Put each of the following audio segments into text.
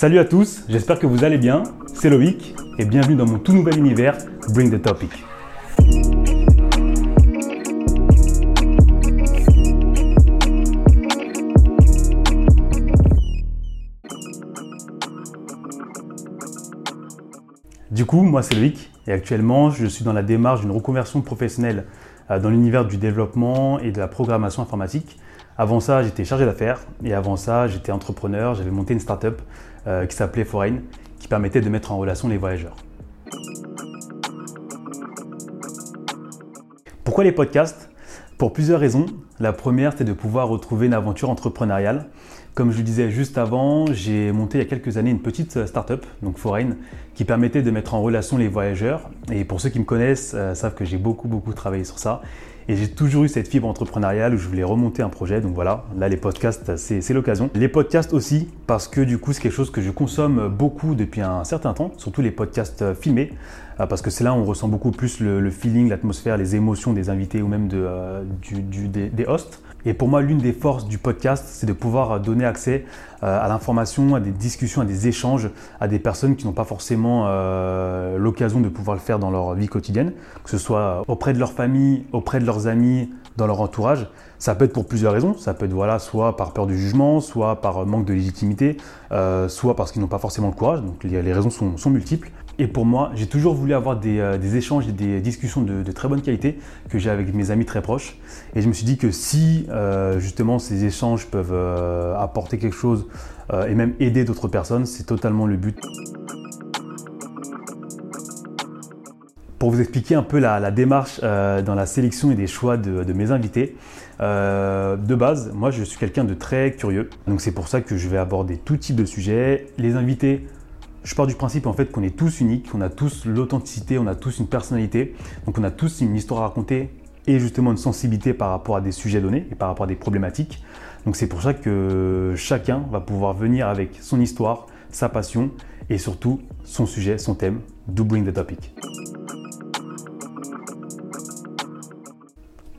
Salut à tous, j'espère que vous allez bien. C'est Loïc et bienvenue dans mon tout nouvel univers Bring the Topic. Du coup, moi c'est Loïc et actuellement je suis dans la démarche d'une reconversion professionnelle euh, dans l'univers du développement et de la programmation informatique. Avant ça, j'étais chargé d'affaires et avant ça, j'étais entrepreneur. J'avais monté une startup euh, qui s'appelait Foreign qui permettait de mettre en relation les voyageurs. Pourquoi les podcasts? Pour plusieurs raisons. La première, c'est de pouvoir retrouver une aventure entrepreneuriale comme je le disais juste avant, j'ai monté il y a quelques années une petite start-up, donc Foreign, qui permettait de mettre en relation les voyageurs. Et pour ceux qui me connaissent, euh, savent que j'ai beaucoup, beaucoup travaillé sur ça. Et j'ai toujours eu cette fibre entrepreneuriale où je voulais remonter un projet. Donc voilà, là les podcasts, c'est l'occasion. Les podcasts aussi, parce que du coup c'est quelque chose que je consomme beaucoup depuis un certain temps, surtout les podcasts euh, filmés, euh, parce que c'est là où on ressent beaucoup plus le, feeling, l'atmosphère, les émotions des invités ou même de, des hosts. Et pour moi, l'une des forces du podcast, c'est de pouvoir donner accès euh, à l'information, à des discussions, à des échanges, à des personnes qui n'ont pas forcément euh, l'occasion de pouvoir le faire dans leur vie quotidienne, que ce soit auprès de leur famille, auprès de leurs amis, dans leur entourage. Ça peut être pour plusieurs raisons. Ça peut être voilà, soit par peur du jugement, soit par manque de légitimité, euh, soit parce qu'ils n'ont pas forcément le courage. Donc les, raisons sont multiples. Et pour moi, j'ai toujours voulu avoir des, euh, échanges et des discussions de, très bonne qualité que j'ai avec mes amis très proches. Et je me suis dit que si euh, justement ces échanges peuvent euh, apporter quelque chose et même aider d'autres personnes, c'est totalement le but. Pour vous expliquer un peu la, démarche dans la sélection et des choix de, de mes invités, de base, moi je suis quelqu'un de très curieux. Donc c'est pour ça que je vais aborder tout type de sujets. Les invités je pars du principe en fait qu'on est tous uniques, on a tous l'authenticité, on a tous une personnalité, donc on a tous une histoire à raconter et justement une sensibilité par rapport à des sujets donnés et par rapport à des problématiques. Donc c'est pour ça que chacun va pouvoir venir avec son histoire, sa passion et surtout son sujet, son thème, do bring the topic.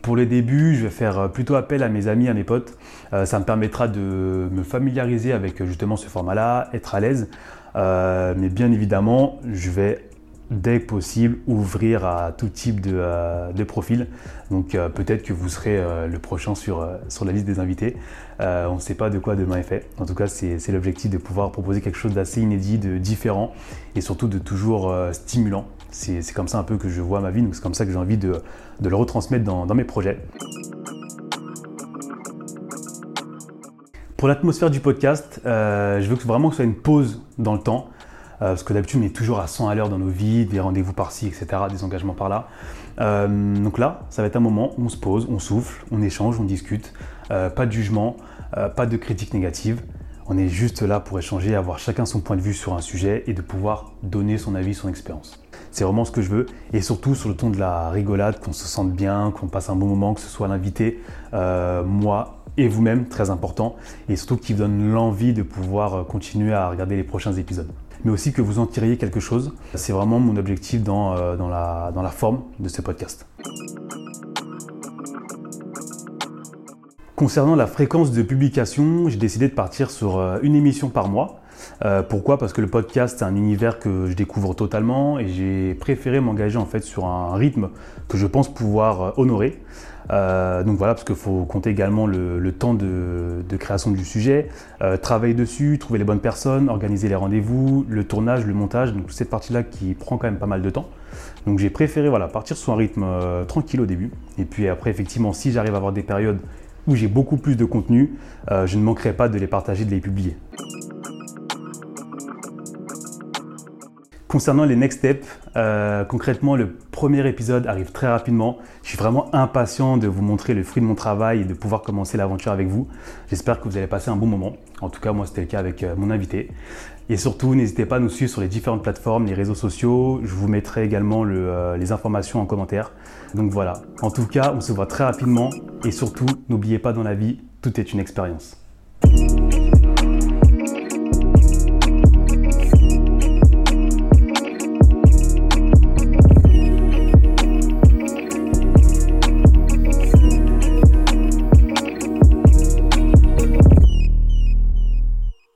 Pour les débuts, je vais faire plutôt appel à mes amis, à mes potes. Euh, ça me permettra de me familiariser avec justement ce format-là, être à l'aise. Euh, mais bien évidemment, je vais dès que possible ouvrir à tout type de, euh, profils. Donc euh, peut-être que vous serez le prochain sur, sur la liste des invités. on ne sait pas de quoi demain est fait. En tout cas, c'est l'objectif de pouvoir proposer quelque chose d'assez inédit, de différent et surtout de toujours stimulant. C'est comme ça un peu que je vois ma vie, donc c'est comme ça que j'ai envie de, le retransmettre dans mes projets. Pour l'atmosphère du podcast, euh, je veux que vraiment que ce soit une pause dans le temps. Euh, parce que d'habitude, on est toujours à 100 à l'heure dans nos vies, des rendez-vous par-ci, etc., des engagements par-là. Euh, donc là, ça va être un moment où on se pose, on souffle, on échange, on discute. pas de jugement, pas de critique négative. On est juste là pour échanger, avoir chacun son point de vue sur un sujet et de pouvoir donner son avis, son expérience. C'est vraiment ce que je veux. Et surtout sur le ton de la rigolade, qu'on se sente bien, qu'on passe un bon moment, que ce soit l'invité, moi et vous-même, très important, et surtout qui vous donne l'envie de pouvoir euh, continuer à regarder les prochains épisodes. Mais aussi que vous en tiriez quelque chose. C'est vraiment mon objectif dans, euh, la forme de ce podcast. Concernant la fréquence de publication, j'ai décidé de partir sur euh, une émission par mois. pourquoi? Parce que le podcast c'est un univers que je découvre totalement et j'ai préféré m'engager en fait sur un rythme que je pense pouvoir honorer. Euh, donc voilà, parce qu'il faut compter également le, temps de, création du sujet, euh, travailler dessus, trouver les bonnes personnes, organiser les rendez-vous, le tournage, le montage, donc cette partie-là qui prend quand même pas mal de temps. Donc j'ai préféré voilà, partir sur un rythme euh, tranquille au début, et puis après effectivement si j'arrive à avoir des périodes où j'ai beaucoup plus de contenu, je ne manquerai pas de les partager, de les publier. Concernant les next steps, euh, concrètement, le premier épisode arrive très rapidement. Je suis vraiment impatient de vous montrer le fruit de mon travail et de pouvoir commencer l'aventure avec vous. J'espère que vous allez passer un bon moment. En tout cas, moi, c'était le cas avec euh, mon invité. Et surtout, n'hésitez pas à nous suivre sur les différentes plateformes, les réseaux sociaux. Je vous mettrai également euh, les informations en commentaire. Donc voilà. En tout cas, on se voit très rapidement. Et surtout, n'oubliez pas dans la vie, tout est une expérience.